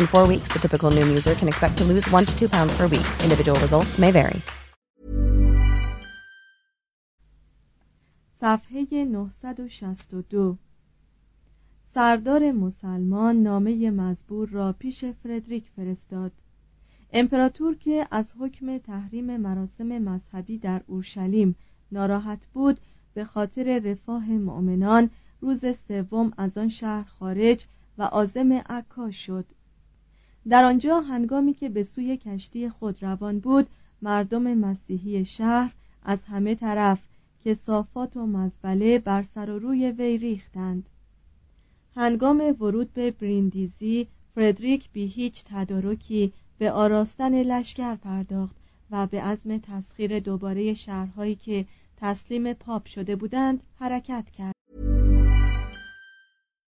In four weeks, the typical Noom user can expect to lose one to two pounds per week. Individual results may vary. صفحه 962 سردار مسلمان نامه مزبور را پیش فردریک فرستاد امپراتور که از حکم تحریم مراسم مذهبی در اورشلیم ناراحت بود به خاطر رفاه مؤمنان روز سوم از آن شهر خارج و عازم عکا شد در آنجا هنگامی که به سوی کشتی خود روان بود مردم مسیحی شهر از همه طرف که صافات و مزبله بر سر و روی وی ریختند. هنگام ورود به بریندیزی فردریک بی هیچ تدارکی به آراستن لشکر پرداخت و به عزم تسخیر دوباره شهرهایی که تسلیم پاپ شده بودند حرکت کرد.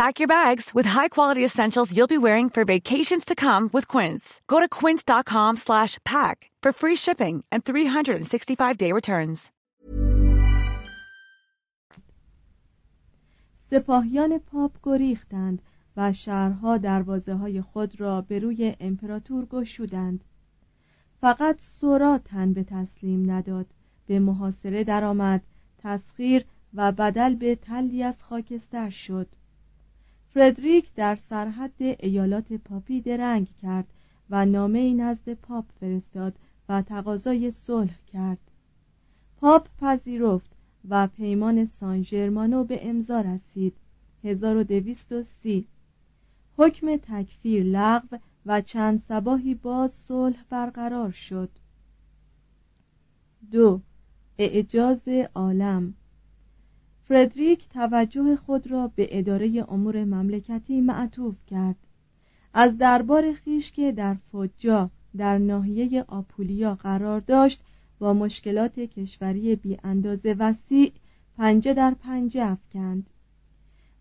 Pack your bags with high-quality essentials you'll be wearing for vacations to come with Quince. Go to quince.com slash pack for free shipping and 365-day returns. سپاهیان پاپ گریختند و شهرها دروازه های خود را به روی امپراتور گشودند فقط سورا تن به تسلیم نداد به محاصره درآمد تسخیر و بدل به تلی از خاکستر شد فردریک در سرحد ایالات پاپی درنگ کرد و نامه نزد پاپ فرستاد و تقاضای صلح کرد. پاپ پذیرفت و پیمان سان ژرمانو به امضا رسید. 1230 حکم تکفیر لغو و چند سباهی باز صلح برقرار شد. دو. اعجاز عالم. فردریک توجه خود را به اداره امور مملکتی معطوف کرد. از دربار خیش که در فجا در ناحیه آپولیا قرار داشت با مشکلات کشوری بی اندازه وسیع پنجه در پنجه افکند.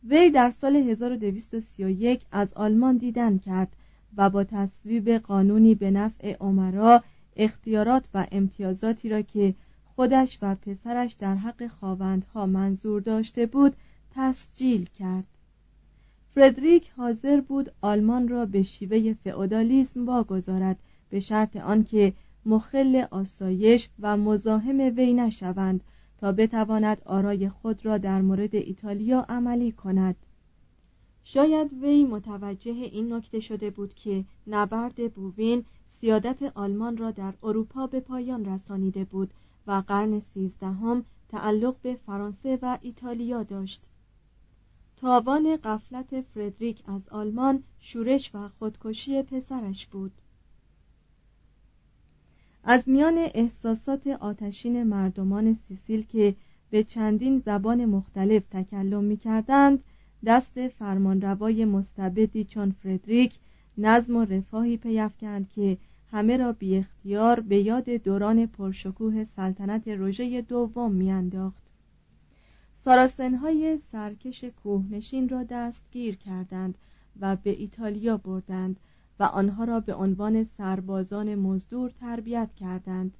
وی در سال 1231 از آلمان دیدن کرد و با تصویب قانونی به نفع عمرا اختیارات و امتیازاتی را که خودش و پسرش در حق خواوندها منظور داشته بود تسجیل کرد. فردریک حاضر بود آلمان را به شیوه فئودالیسم واگذارد به شرط آنکه مخل آسایش و مزاحم وی نشوند تا بتواند آرای خود را در مورد ایتالیا عملی کند. شاید وی متوجه این نکته شده بود که نبرد بووین سیادت آلمان را در اروپا به پایان رسانیده بود و قرن سیزدهم تعلق به فرانسه و ایتالیا داشت. تاوان قفلت فردریک از آلمان شورش و خودکشی پسرش بود. از میان احساسات آتشین مردمان سیسیل که به چندین زبان مختلف تکلم می کردند دست فرمانروای مستبدی چون فردریک نظم و رفاهی پیفکند که همه را بی اختیار به یاد دوران پرشکوه سلطنت روژه دوم میانداخت. ساراسنهای سرکش کوهنشین را دستگیر کردند و به ایتالیا بردند و آنها را به عنوان سربازان مزدور تربیت کردند.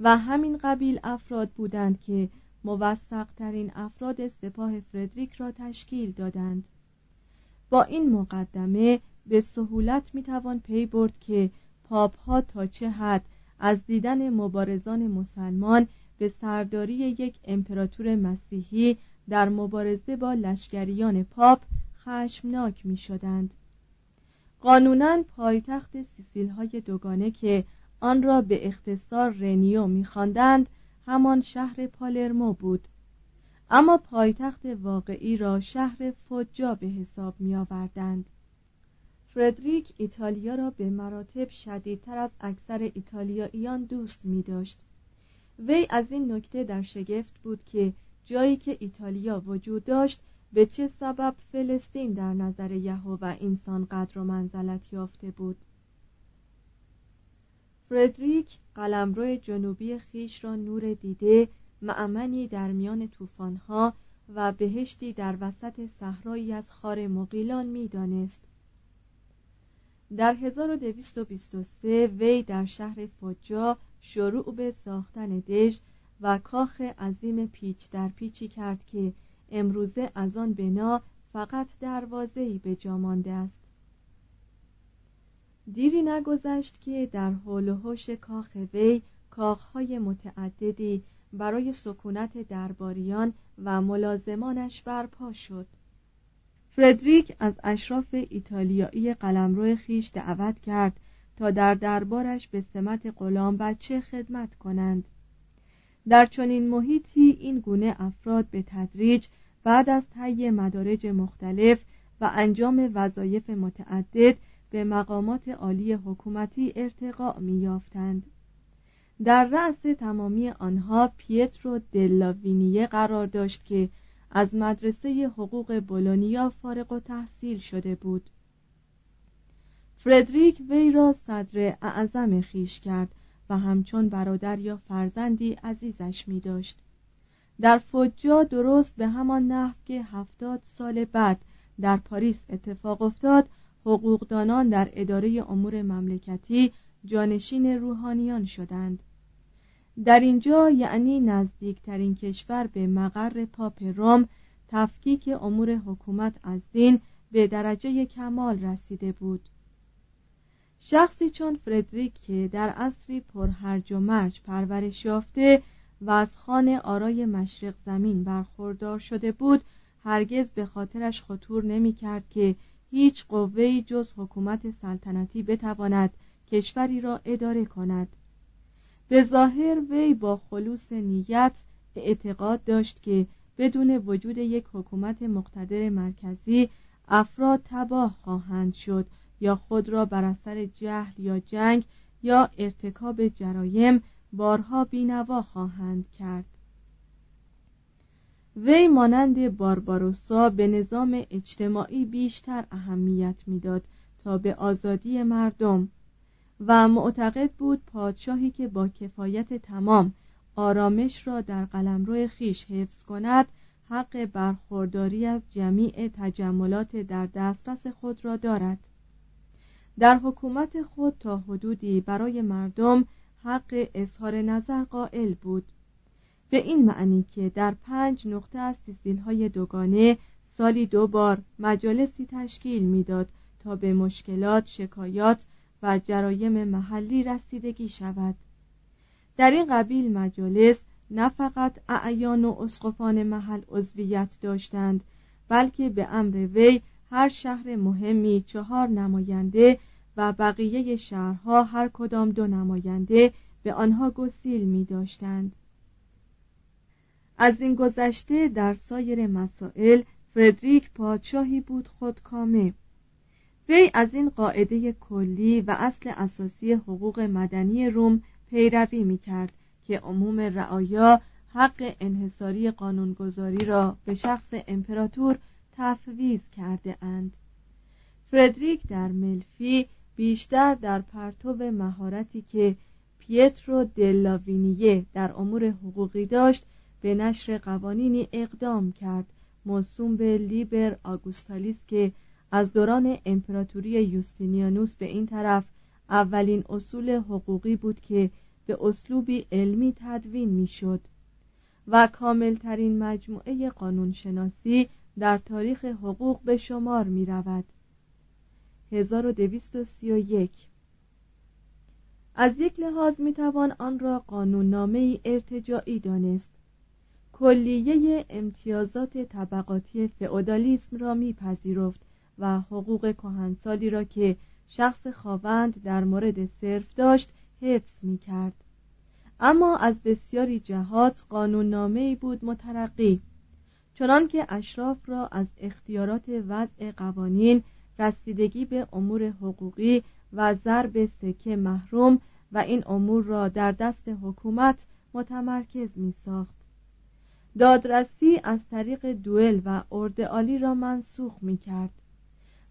و همین قبیل افراد بودند که موثق ترین افراد سپاه فردریک را تشکیل دادند. با این مقدمه به سهولت می‌توان پی برد که پاپ ها تا چه حد از دیدن مبارزان مسلمان به سرداری یک امپراتور مسیحی در مبارزه با لشکریان پاپ خشمناک می شدند. قانونا پایتخت سیسیل های دوگانه که آن را به اختصار رنیو میخواندند همان شهر پالرمو بود اما پایتخت واقعی را شهر فجا به حساب می آوردند. فردریک ایتالیا را به مراتب شدیدتر از اکثر ایتالیاییان دوست می داشت. وی از این نکته در شگفت بود که جایی که ایتالیا وجود داشت به چه سبب فلسطین در نظر یهوه انسان قدر و منزلت یافته بود فردریک قلمرو جنوبی خیش را نور دیده معمنی در میان طوفانها و بهشتی در وسط صحرایی از خار مقیلان می‌دانست در 1223 وی در شهر فجا شروع به ساختن دژ و کاخ عظیم پیچ در پیچی کرد که امروزه از آن بنا فقط دروازه‌ای به جا مانده است. دیری نگذشت که در حول و حوش کاخ وی کاخهای متعددی برای سکونت درباریان و ملازمانش برپا شد. فردریک از اشراف ایتالیایی قلمرو خیش دعوت کرد تا در دربارش به سمت غلام بچه خدمت کنند. در چنین محیطی این گونه افراد به تدریج بعد از طی مدارج مختلف و انجام وظایف متعدد به مقامات عالی حکومتی ارتقا میافتند در رأس تمامی آنها پیترو دلاوینیه قرار داشت که از مدرسه حقوق بولونیا فارغ و تحصیل شده بود. فردریک وی را صدر اعظم خیش کرد و همچون برادر یا فرزندی عزیزش می داشت. در فجا درست به همان نحو که هفتاد سال بعد در پاریس اتفاق افتاد حقوقدانان در اداره امور مملکتی جانشین روحانیان شدند. در اینجا یعنی نزدیکترین کشور به مقر پاپ روم تفکیک امور حکومت از دین به درجه کمال رسیده بود. شخصی چون فردریک که در عصری پرهرج و مرج پرورش یافته و از خان آرای مشرق زمین برخوردار شده بود هرگز به خاطرش خطور نمی کرد که هیچ قوهی جز حکومت سلطنتی بتواند کشوری را اداره کند. به ظاهر وی با خلوص نیت اعتقاد داشت که بدون وجود یک حکومت مقتدر مرکزی افراد تباه خواهند شد یا خود را بر اثر جهل یا جنگ یا ارتکاب جرایم بارها بینوا خواهند کرد. وی مانند بارباروسا به نظام اجتماعی بیشتر اهمیت می‌داد تا به آزادی مردم. و معتقد بود پادشاهی که با کفایت تمام آرامش را در قلمرو خیش حفظ کند حق برخورداری از جمیع تجملات در دسترس خود را دارد. در حکومت خود تا حدودی برای مردم حق اظهار نظر قائل بود. به این معنی که در پنج نقطه از سیسیل های دوگانه سالی دو بار مجالسی تشکیل می‌داد تا به مشکلات، شکایات و جرایم محلی رسیدگی شود در این قبیل مجالس نه فقط اعیان و اسقفان محل عضویت داشتند بلکه به امر وی هر شهر مهمی چهار نماینده و بقیه شهرها هر کدام دو نماینده به آنها گسیل می داشتند. از این گذشته در سایر مسائل فردریک پادشاهی بود خودکامه وی از این قاعده کلی و اصل اساسی حقوق مدنی روم پیروی می کرد که عموم رعایا حق انحصاری قانونگذاری را به شخص امپراتور تفویض کرده اند. فردریک در ملفی بیشتر در پرتو مهارتی که پیترو دلاوینیه در امور حقوقی داشت به نشر قوانینی اقدام کرد. موسوم به لیبر آگوستالیس که از دوران امپراتوری یوستینیانوس به این طرف اولین اصول حقوقی بود که به اسلوبی علمی تدوین می‌شد و کاملترین مجموعه قانونشناسی در تاریخ حقوق به شمار می رود 1231 از یک لحاظ می توان آن را قانوننامه ارتجاعی دانست. کلیه امتیازات طبقاتی فئودالیسم را میپذیرفت و حقوق کهنسالی را که شخص خواوند در مورد صرف داشت حفظ می کرد. اما از بسیاری جهات قانوننامه بود مترقی چنان که اشراف را از اختیارات وضع قوانین رسیدگی به امور حقوقی و ضرب سکه محروم و این امور را در دست حکومت متمرکز می ساخت. دادرسی از طریق دوئل و اردعالی را منسوخ می کرد.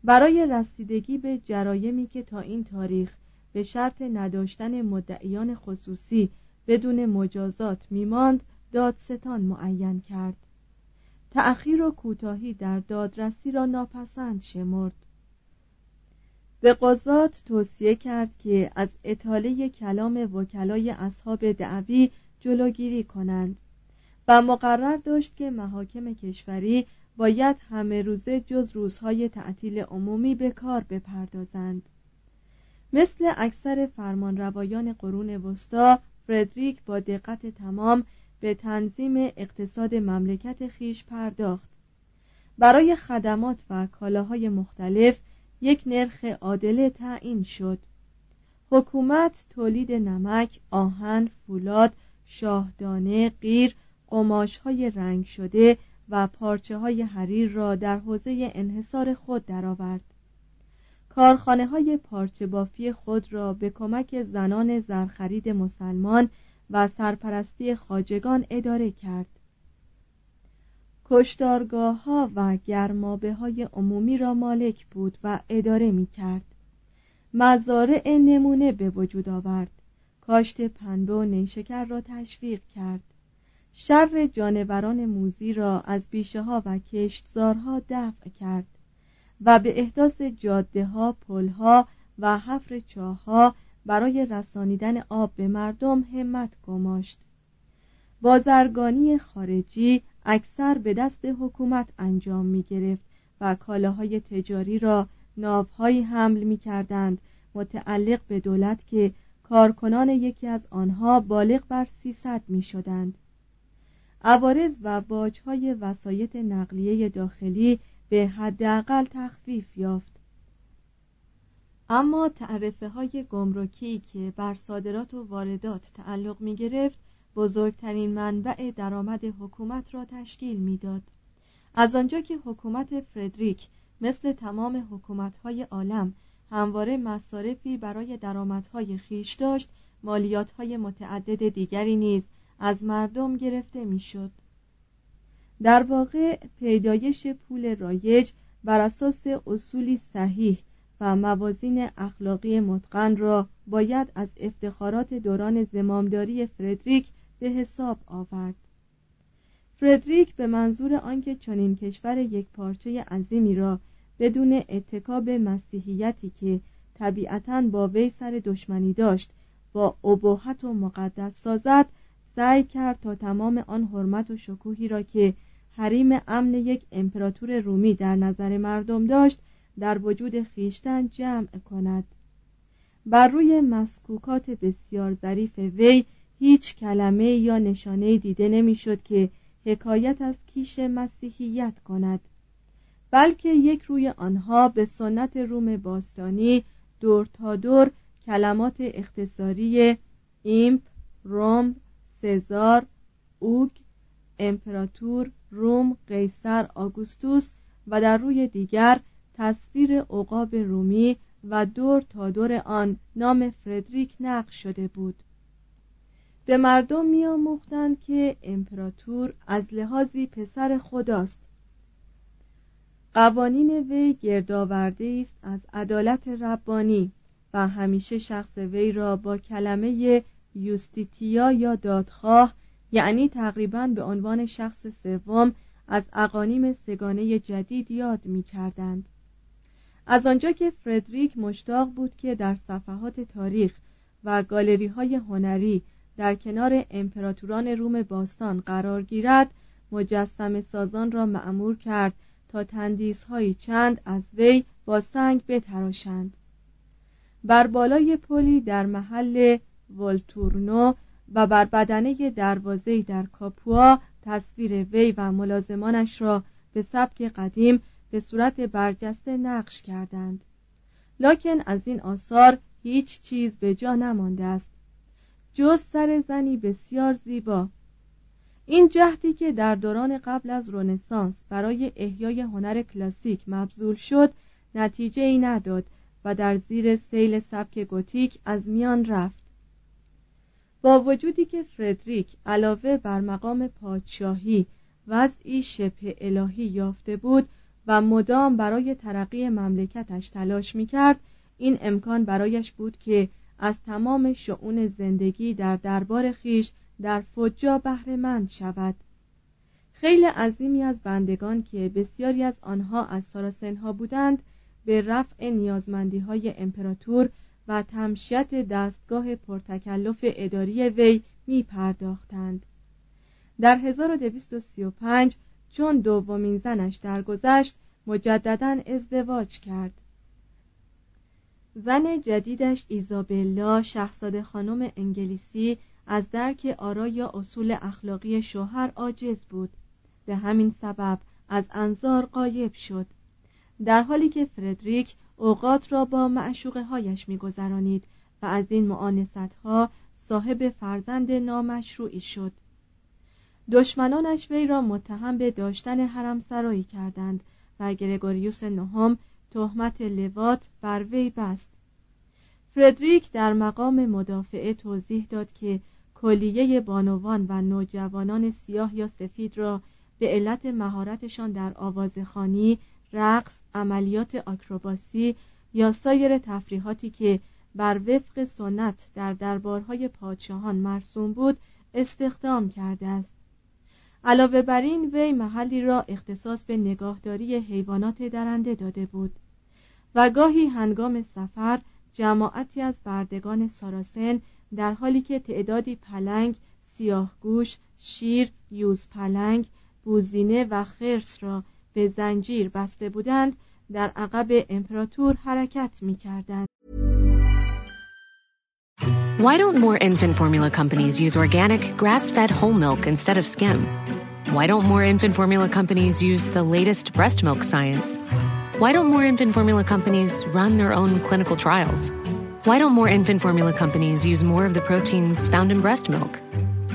برای رسیدگی به جرایمی که تا این تاریخ به شرط نداشتن مدعیان خصوصی بدون مجازات میماند دادستان معین کرد. تأخیر و کوتاهی در دادرسی را ناپسند شمرد. به قضات توصیه کرد که از اطاله کلام وکلای اصحاب دعوی جلوگیری کنند و مقرر داشت که محاکم کشوری باید همه روزه جز روزهای تعطیل عمومی به کار بپردازند. مثل اکثر فرمانروایان قرون وسطا فردریک با دقت تمام به تنظیم اقتصاد مملکت خیش پرداخت. برای خدمات و کالاهای مختلف یک نرخ عادله تعیین شد. حکومت تولید نمک، آهن، فولاد، شاهدانه، قیر، قماش های رنگ شده و پارچه های حریر را در حوزه انحصار خود درآورد. کارخانه های پارچه بافی خود را به کمک زنان زرخرید مسلمان و سرپرستی خاجگان اداره کرد. کشتارگاه ها و گرمابه های عمومی را مالک بود و اداره می کرد. مزارع نمونه به وجود آورد. کاشت پنبه و نیشکر را تشویق کرد. شر جانوران موزی را از بیشه ها و کشتزارها دفع کرد و به احداث جاده ها، پل ها و حفر چاه ها برای رسانیدن آب به مردم همت گماشت. بازرگانی خارجی اکثر به دست حکومت انجام می گرفت و کالاهای تجاری را ناوهایی حمل می کردند متعلق به دولت که کارکنان یکی از آنها بالغ بر سیصد می شدند. عوارض و باجهای وسایط نقلیه داخلی به حداقل تخفیف یافت اما تعرفه های گمرکی که بر صادرات و واردات تعلق می گرفت بزرگترین منبع درآمد حکومت را تشکیل می‌داد. از آنجا که حکومت فردریک مثل تمام حکومتهای عالم همواره مصارفی برای درآمدهای خیش داشت مالیاتهای متعدد دیگری نیز از مردم گرفته می‌شد. در واقع پیدایش پول رایج بر اساس اصولی صحیح و موازین اخلاقی متقن را باید از افتخارات دوران زمامداری فردریک به حساب آورد فردریک به منظور آنکه چنین کشور یک پارچه عظیمی را بدون اتکاب مسیحیتی که طبیعتا با وی سر دشمنی داشت با ابهت و مقدس سازد سعی کرد تا تمام آن حرمت و شکوهی را که حریم امن یک امپراتور رومی در نظر مردم داشت در وجود خیشتن جمع کند. بر روی مسکوکات بسیار ظریف وی هیچ کلمه یا نشانه دیده نمی‌شد که حکایت از کیش مسیحیت کند بلکه یک روی آنها به سنت روم باستانی دور تا دور کلمات اختصاری ایمپ، روم، سزار، اوگ، امپراتور، روم، قیصر، آگوستوس و در روی دیگر تصویر عقاب رومی و دور تا دور آن نام فردریک نقش شده بود. به مردم میآموختند که امپراتور از لحاظی پسر خداست. قوانین وی گردآورده است از عدالت ربانی و همیشه شخص وی را با کلمه یوستیتیا یا دادخواه یعنی تقریبا به عنوان شخص سوم از اقانیم سگانه جدید یاد می کردند. از آنجا که فردریک مشتاق بود که در صفحات تاریخ و گالری های هنری در کنار امپراتوران روم باستان قرار گیرد مجسم سازان را معمور کرد تا تندیس های چند از وی با سنگ بتراشند بر بالای پلی در محل ولتورنو و بر بدنه دروازه در کاپوا تصویر وی و ملازمانش را به سبک قدیم به صورت برجسته نقش کردند. لکن از این آثار هیچ چیز به جا نمانده است. جز سر زنی بسیار زیبا. این جهدی که در دوران قبل از رونسانس برای احیای هنر کلاسیک مبذول شد نتیجه ای نداد و در زیر سیل سبک گوتیک از میان رفت. با وجودی که فردریک علاوه بر مقام پادشاهی وضعی شبه الهی یافته بود و مدام برای ترقی مملکتش تلاش می‌کرد این امکان برایش بود که از تمام شعون زندگی در دربار خیش در فجا بهرهمند شود. خیلی عظیمی از بندگان که بسیاری از آنها از ساراسنها بودند به رفع نیازمندی های امپراتور و تمشیت دستگاه پرتکلف اداری وی می پرداختند. در 1235 چون دومین زنش درگذشت مجددا ازدواج کرد. زن جدیدش ایزابلا شاهزاده خانم انگلیسی از درک آرا یا اصول اخلاقی شوهر عاجز بود. به همین سبب از انظار قایب شد. در حالی که فردریک اوقات را با معشوقه هایش میگذرانید و از این معانست ها صاحب فرزند نامشروعی شد. دشمنانش وی را متهم به داشتن حرم سرایی کردند و گرگوریوس نهم تهمت لوات بر وی بست. فردریک در مقام مدافعه توضیح داد که کلیه بانوان و نوجوانان سیاه یا سفید را به علت مهارتشان در آوازخانی، رقص، عملیات آکروباسی یا سایر تفریحاتی که بر وفق سنت در دربارهای پادشاهان مرسوم بود استخدام کرده است. علاوه بر این وی محلی را اختصاص به نگاهداری حیوانات درنده داده بود و گاهی هنگام سفر جماعتی از بردگان ساراسن در حالی که تعدادی پلنگ، سیاهگوش، شیر، یوز پلنگ، بوزینه و خرس را به زنجیر بسته بودند در عقب امپراتور حرکت می کردند. Why don't more infant formula companies use organic, grass-fed whole milk instead of skim? Why don't more infant formula companies use the latest breast milk science? Why don't more infant formula companies run their own clinical trials? Why don't more infant formula companies use more of the proteins found in breast milk?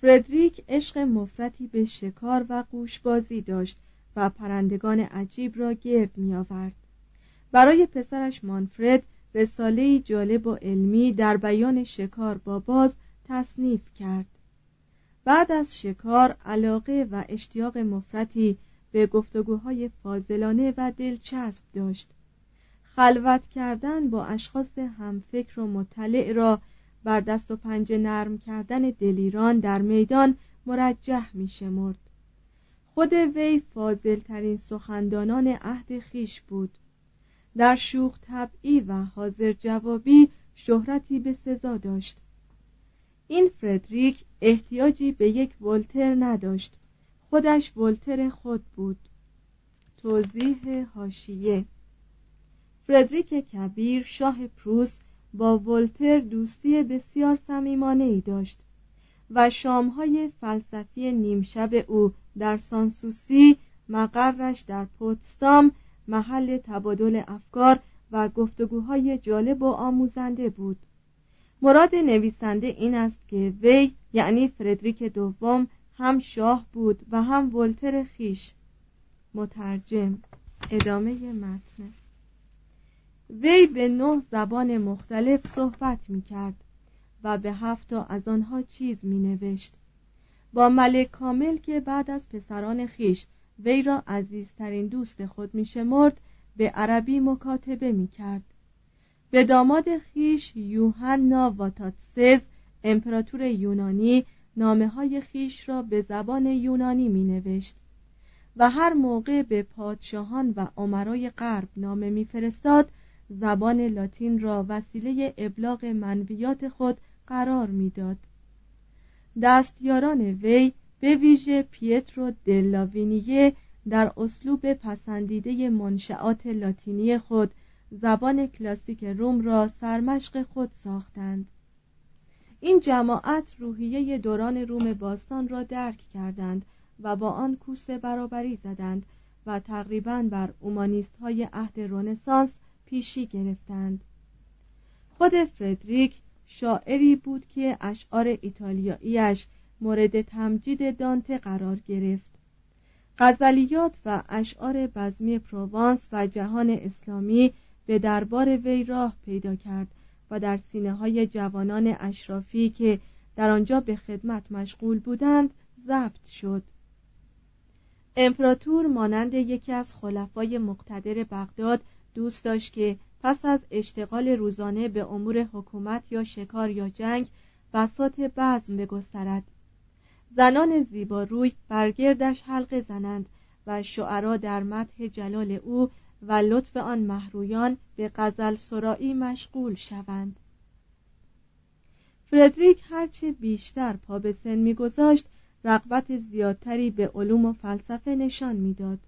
فردریک عشق مفرتی به شکار و قوشبازی داشت و پرندگان عجیب را گرد می آورد. برای پسرش مانفرد رساله جالب و علمی در بیان شکار با باز تصنیف کرد. بعد از شکار علاقه و اشتیاق مفرتی به گفتگوهای فاضلانه و دلچسب داشت. خلوت کردن با اشخاص همفکر و مطلع را بر دست و پنجه نرم کردن دلیران در میدان مرجح می شمرد. خود وی فاضل ترین سخندانان عهد خیش بود. در شوخ طبعی و حاضر جوابی شهرتی به سزا داشت. این فردریک احتیاجی به یک ولتر نداشت. خودش ولتر خود بود. توضیح هاشیه فردریک کبیر شاه پروس با ولتر دوستی بسیار صمیمانه داشت و شامهای فلسفی نیمشب او در سانسوسی مقرش در پوتستام محل تبادل افکار و گفتگوهای جالب و آموزنده بود. مراد نویسنده این است که وی یعنی فردریک دوم هم شاه بود و هم ولتر خیش مترجم ادامه متن. وی به نه زبان مختلف صحبت می کرد و به هفت از آنها چیز می نوشت با ملک کامل که بعد از پسران خیش وی را عزیزترین دوست خود می شمرد به عربی مکاتبه می کرد به داماد خیش یوحنا واتاتسز امپراتور یونانی نامه های خیش را به زبان یونانی می نوشت و هر موقع به پادشاهان و عمرای غرب نامه میفرستاد زبان لاتین را وسیله ابلاغ منویات خود قرار می‌داد. دستیاران وی به ویژه پیترو دلاوینیه در اسلوب پسندیده منشعات لاتینی خود زبان کلاسیک روم را سرمشق خود ساختند این جماعت روحیه دوران روم باستان را درک کردند و با آن کوسه برابری زدند و تقریبا بر اومانیست های عهد رونسانس پیشی گرفتند. خود فردریک شاعری بود که اشعار ایتالیاییش مورد تمجید دانته قرار گرفت. غزلیات و اشعار بزمی پروانس و جهان اسلامی به دربار وی راه پیدا کرد و در سینه های جوانان اشرافی که در آنجا به خدمت مشغول بودند ضبط شد. امپراتور مانند یکی از خلفای مقتدر بغداد دوست داشت که پس از اشتغال روزانه به امور حکومت یا شکار یا جنگ بساط بزم بگسترد. زنان زیباروی برگردش حلقه زنند و شعرا در مدح جلال او و لطف آن محرویان به غزل سرایی مشغول شوند. فردریک هرچه بیشتر پا به سن میگذاشت رغبت زیادتری به علوم و فلسفه نشان می‌داد.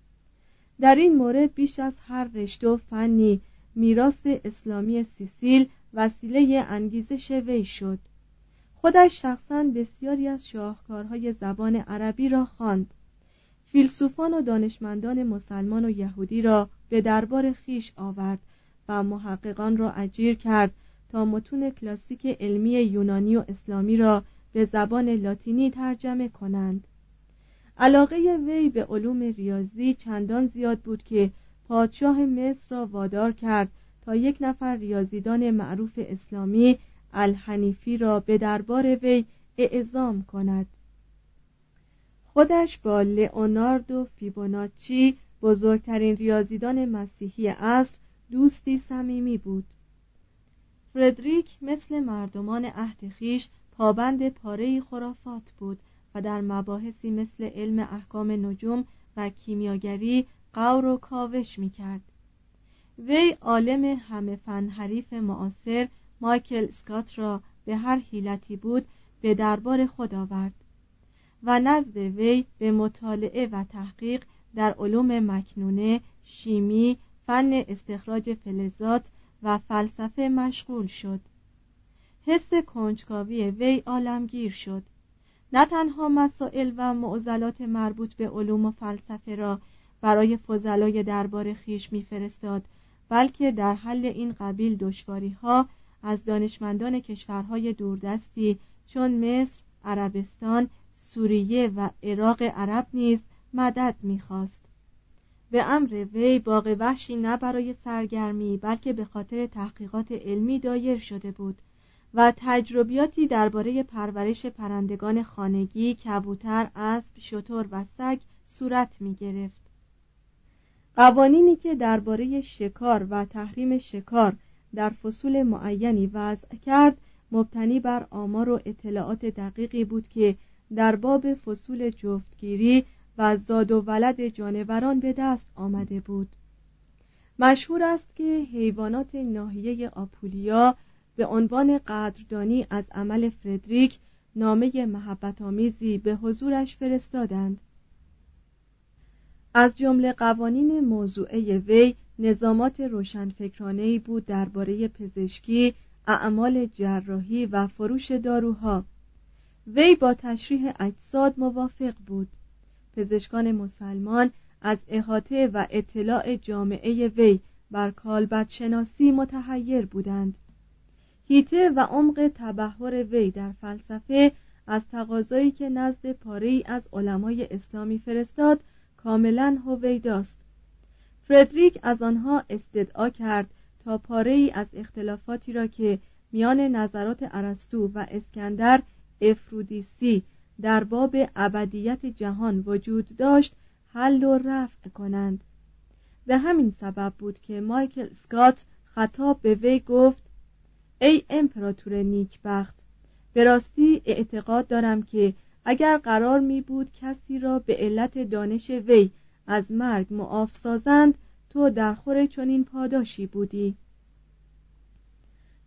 در این مورد بیش از هر رشته و فنی میراث اسلامی سیسیل وسیله انگیزش وی شد. خودش شخصا بسیاری از شاهکارهای زبان عربی را خواند. فیلسوفان و دانشمندان مسلمان و یهودی را به دربار خیش آورد و محققان را اجیر کرد تا متون کلاسیک علمی یونانی و اسلامی را به زبان لاتینی ترجمه کنند. علاقه وی به علوم ریاضی چندان زیاد بود که پادشاه مصر را وادار کرد تا یک نفر ریاضیدان معروف اسلامی الحنیفی را به دربار وی اعزام کند. خودش با لئوناردو فیبوناچی بزرگترین ریاضیدان مسیحی عصر دوستی صمیمی بود. فردریک مثل مردمان عهد خیش پابند پاره خرافات بود. و در مباحثی مثل علم احکام نجوم و کیمیاگری قور و کاوش می کرد. وی عالم همه فن حریف معاصر مایکل سکات را به هر حیلتی بود به دربار خود آورد و نزد وی به مطالعه و تحقیق در علوم مکنونه، شیمی، فن استخراج فلزات و فلسفه مشغول شد حس کنجکاوی وی عالمگیر شد نه تنها مسائل و معضلات مربوط به علوم و فلسفه را برای فضلای دربار خیش میفرستاد بلکه در حل این قبیل دشواری ها از دانشمندان کشورهای دوردستی چون مصر، عربستان، سوریه و عراق عرب نیز مدد می‌خواست. به امر وی باغ وحشی نه برای سرگرمی بلکه به خاطر تحقیقات علمی دایر شده بود. و تجربیاتی درباره پرورش پرندگان خانگی، کبوتر، اسب، شتر و سگ صورت می گرفت. قوانینی که درباره شکار و تحریم شکار در فصول معینی وضع کرد مبتنی بر آمار و اطلاعات دقیقی بود که در باب فصول جفتگیری و زاد و ولد جانوران به دست آمده بود مشهور است که حیوانات ناحیه آپولیا به عنوان قدردانی از عمل فردریک نامه محبت آمیزی به حضورش فرستادند. از جمله قوانین موضوعه وی نظامات روشنفکرانه بود درباره پزشکی، اعمال جراحی و فروش داروها. وی با تشریح اجساد موافق بود. پزشکان مسلمان از احاطه و اطلاع جامعه وی بر کالبد شناسی متحیر بودند. هیته و عمق تبهر وی در فلسفه از تقاضایی که نزد پاره از علمای اسلامی فرستاد کاملا هویداست. فردریک از آنها استدعا کرد تا پاره ای از اختلافاتی را که میان نظرات ارسطو و اسکندر افرودیسی در باب ابدیت جهان وجود داشت حل و رفع کنند. به همین سبب بود که مایکل سکات خطاب به وی گفت ای امپراتور نیکبخت به راستی اعتقاد دارم که اگر قرار می بود کسی را به علت دانش وی از مرگ معاف سازند تو در خور چنین پاداشی بودی.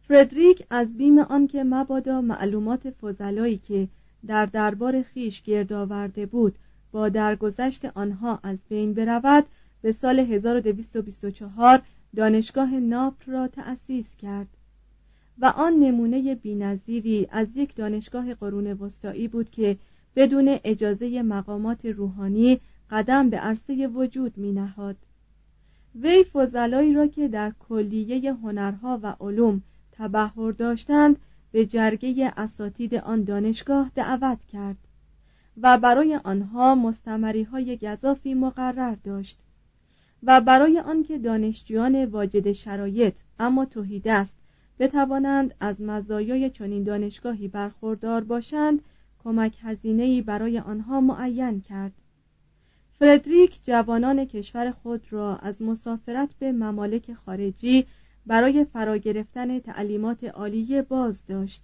فردریک از بیم آنکه مبادا معلومات فضلایی که در دربار خیش گرد آورده بود با درگذشت آنها از بین برود به سال 1224 دانشگاه ناپل را تأسیس کرد. و آن نمونه بینظیری از یک دانشگاه قرون وسطایی بود که بدون اجازه مقامات روحانی قدم به عرصه وجود می نهاد. وی فضلایی را که در کلیه هنرها و علوم تبهر داشتند به جرگه اساتید آن دانشگاه دعوت کرد و برای آنها مستمری های گذافی مقرر داشت و برای آنکه دانشجویان واجد شرایط اما توحید است بتوانند از مزایای چنین دانشگاهی برخوردار باشند کمک هزینهای برای آنها معین کرد. فردریک جوانان کشور خود را از مسافرت به ممالک خارجی برای فرا گرفتن تعلیمات عالیه باز داشت.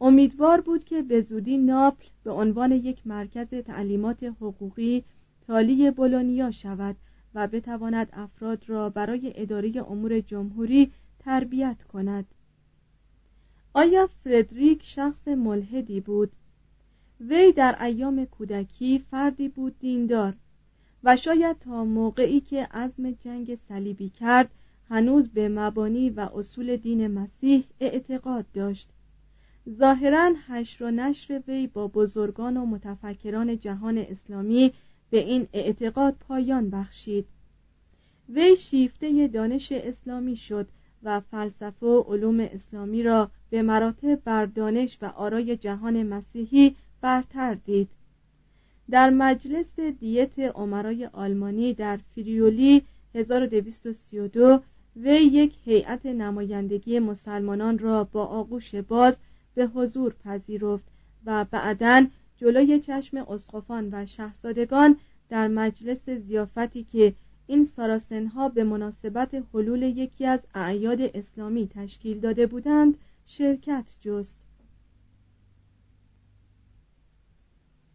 امیدوار بود که به زودی ناپل به عنوان یک مرکز تعلیمات حقوقی تالی بولونیا شود و بتواند افراد را برای اداره امور جمهوری تربیت کند. آیا فردریک شخص ملحدی بود؟ وی در ایام کودکی فردی بود دیندار و شاید تا موقعی که عزم جنگ صلیبی کرد هنوز به مبانی و اصول دین مسیح اعتقاد داشت. ظاهرا حشر و نشر وی با بزرگان و متفکران جهان اسلامی به این اعتقاد پایان بخشید. وی شیفته دانش اسلامی شد و فلسفه و علوم اسلامی را به مراتب بر دانش و آرای جهان مسیحی برتر دید. در مجلس دیت عمرای آلمانی در فریولی 1232 وی یک هیئت نمایندگی مسلمانان را با آغوش باز به حضور پذیرفت و بعدا جلوی چشم اسقفان و شاهزادگان در مجلس زیافتی که این ساراسنها به مناسبت حلول یکی از اعیاد اسلامی تشکیل داده بودند شرکت جست.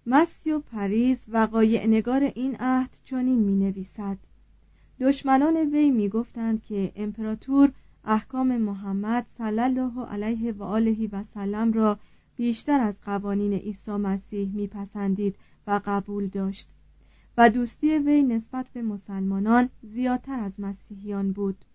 مسیو پریز وقایع نگار این عهد چنین می نویسد دشمنان وی می گفتند که امپراتور احکام محمد صلی الله علیه و آله و سلم را بیشتر از قوانین عیسی مسیح میپسندید و قبول داشت. و دوستی وی نسبت به مسلمانان زیادتر از مسیحیان بود.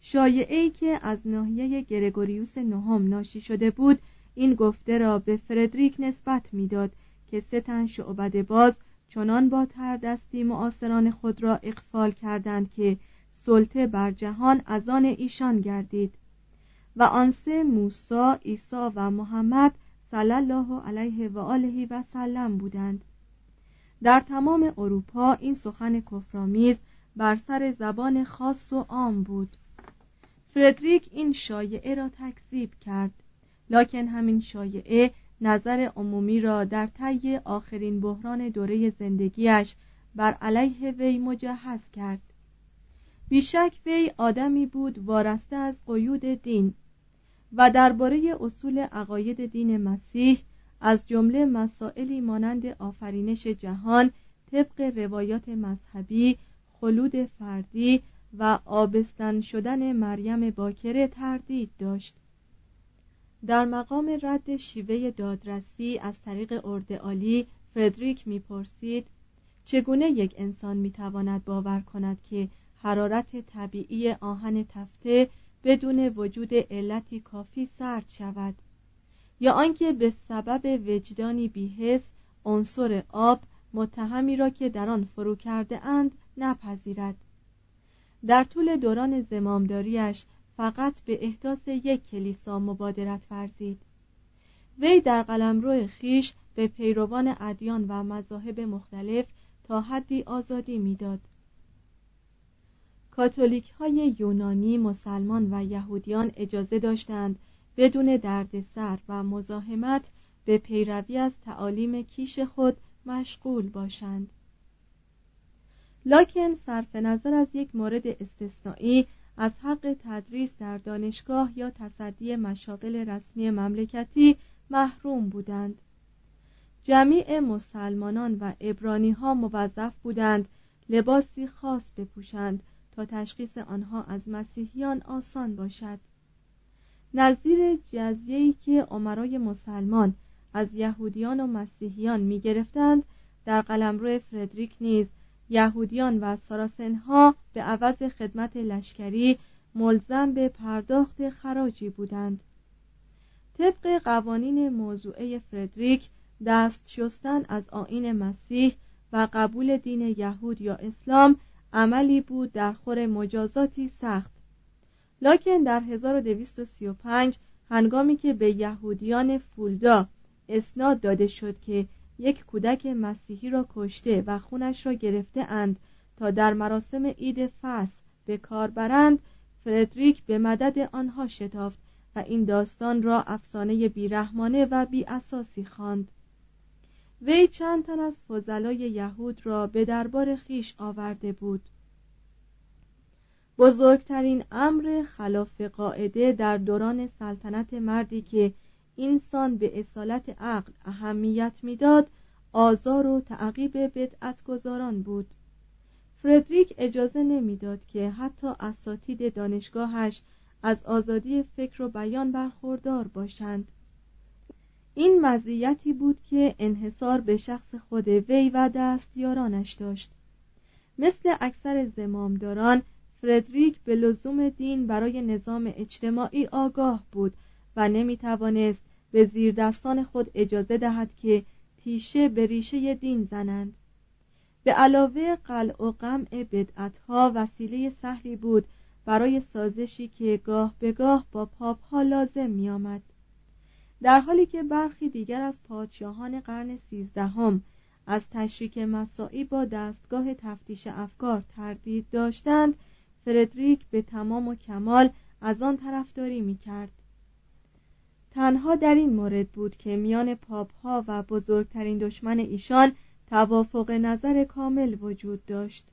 شایعی که از ناحیه گرگوریوس نهم ناشی شده بود این گفته را به فردریک نسبت می‌داد که سه تن شعبد باز چنان با تردستی معاصران خود را اقفال کردند که سلطه بر جهان از آن ایشان گردید. و آن سه موسی، عیسی و محمد صلی الله علیه و آله و سلم بودند. در تمام اروپا این سخن کفرآمیز بر سر زبان خاص و عام بود. فردریک این شایعه را تکذیب کرد. لکن همین شایعه نظر عمومی را در طی آخرین بحران دوره زندگیش بر علیه وی مجهز کرد. بیشک وی آدمی بود وارسته از قیود دین و درباره اصول عقاید دین مسیح از جمله مسائلی مانند آفرینش جهان طبق روایات مذهبی خلود فردی و آبستن شدن مریم باکره تردید داشت. در مقام رد شیوه دادرسی از طریق ارد عالی فردریک می‌پرسید چگونه یک انسان می‌تواند باور کند که حرارت طبیعی آهن تفته بدون وجود علتی کافی سرد شود؟ یا آنکه به سبب وجدانی بیهس عنصر آب متهمی را که در آن فرو کرده اند نپذیرد. در طول دوران زمامداریش فقط به احداث یک کلیسا مبادرت ورزید. وی در قلمرو خیش به پیروان ادیان و مذاهب مختلف تا حدی آزادی می‌داد. کاتولیک های یونانی مسلمان و یهودیان اجازه داشتند بدون دردسر و مزاحمت به پیروی از تعالیم کیش خود مشغول باشند. لکن صرف نظر از یک مورد استثنایی از حق تدریس در دانشگاه یا تصدی مشاغل رسمی مملکتی محروم بودند. جمیع مسلمانان و ابرانی ها موظف بودند لباسی خاص بپوشند تا تشخیص آنها از مسیحیان آسان باشد. نظیر جزیه‌ای که عمرای مسلمان از یهودیان و مسیحیان می گرفتند در قلمرو فردریک نیز یهودیان و ساراسنها به عوض خدمت لشکری ملزم به پرداخت خراجی بودند. طبق قوانین موضوعه فردریک دست شستن از آین مسیح و قبول دین یهود یا اسلام عملی بود در خور مجازاتی سخت لکن در 1235 هنگامی که به یهودیان فولدا اسناد داده شد که یک کودک مسیحی را کشته و خونش را گرفته اند تا در مراسم عید فصل به کار برند فردریک به مدد آنها شتافت و این داستان را افسانه بیرحمانه و بی اساسی خواند. وی چند تن از فضلای یهود را به دربار خیش آورده بود بزرگترین امر خلاف قاعده در دوران سلطنت مردی که اینسان به اصالت عقل اهمیت می‌داد آزار و تعقیب بدعتگذاران بود. فردریک اجازه نمی‌داد که حتی اساتید دانشگاهش از آزادی فکر و بیان برخوردار باشند. این مزیتی بود که انحصار به شخص خود وی و دستیارانش داشت. مثل اکثر زمامداران فردریک به لزوم دین برای نظام اجتماعی آگاه بود و نمی توانست به زیر دستان خود اجازه دهد که تیشه به ریشه دین زنند به علاوه قلع و قمع بدعتها وسیله سهلی بود برای سازشی که گاه به گاه با پاپ ها لازم می آمد. در حالی که برخی دیگر از پادشاهان قرن سیزدهم از تشریک مساعی با دستگاه تفتیش افکار تردید داشتند فردریک به تمام و کمال از آن طرفداری می کرد. تنها در این مورد بود که میان پاپ ها و بزرگترین دشمن ایشان توافق نظر کامل وجود داشت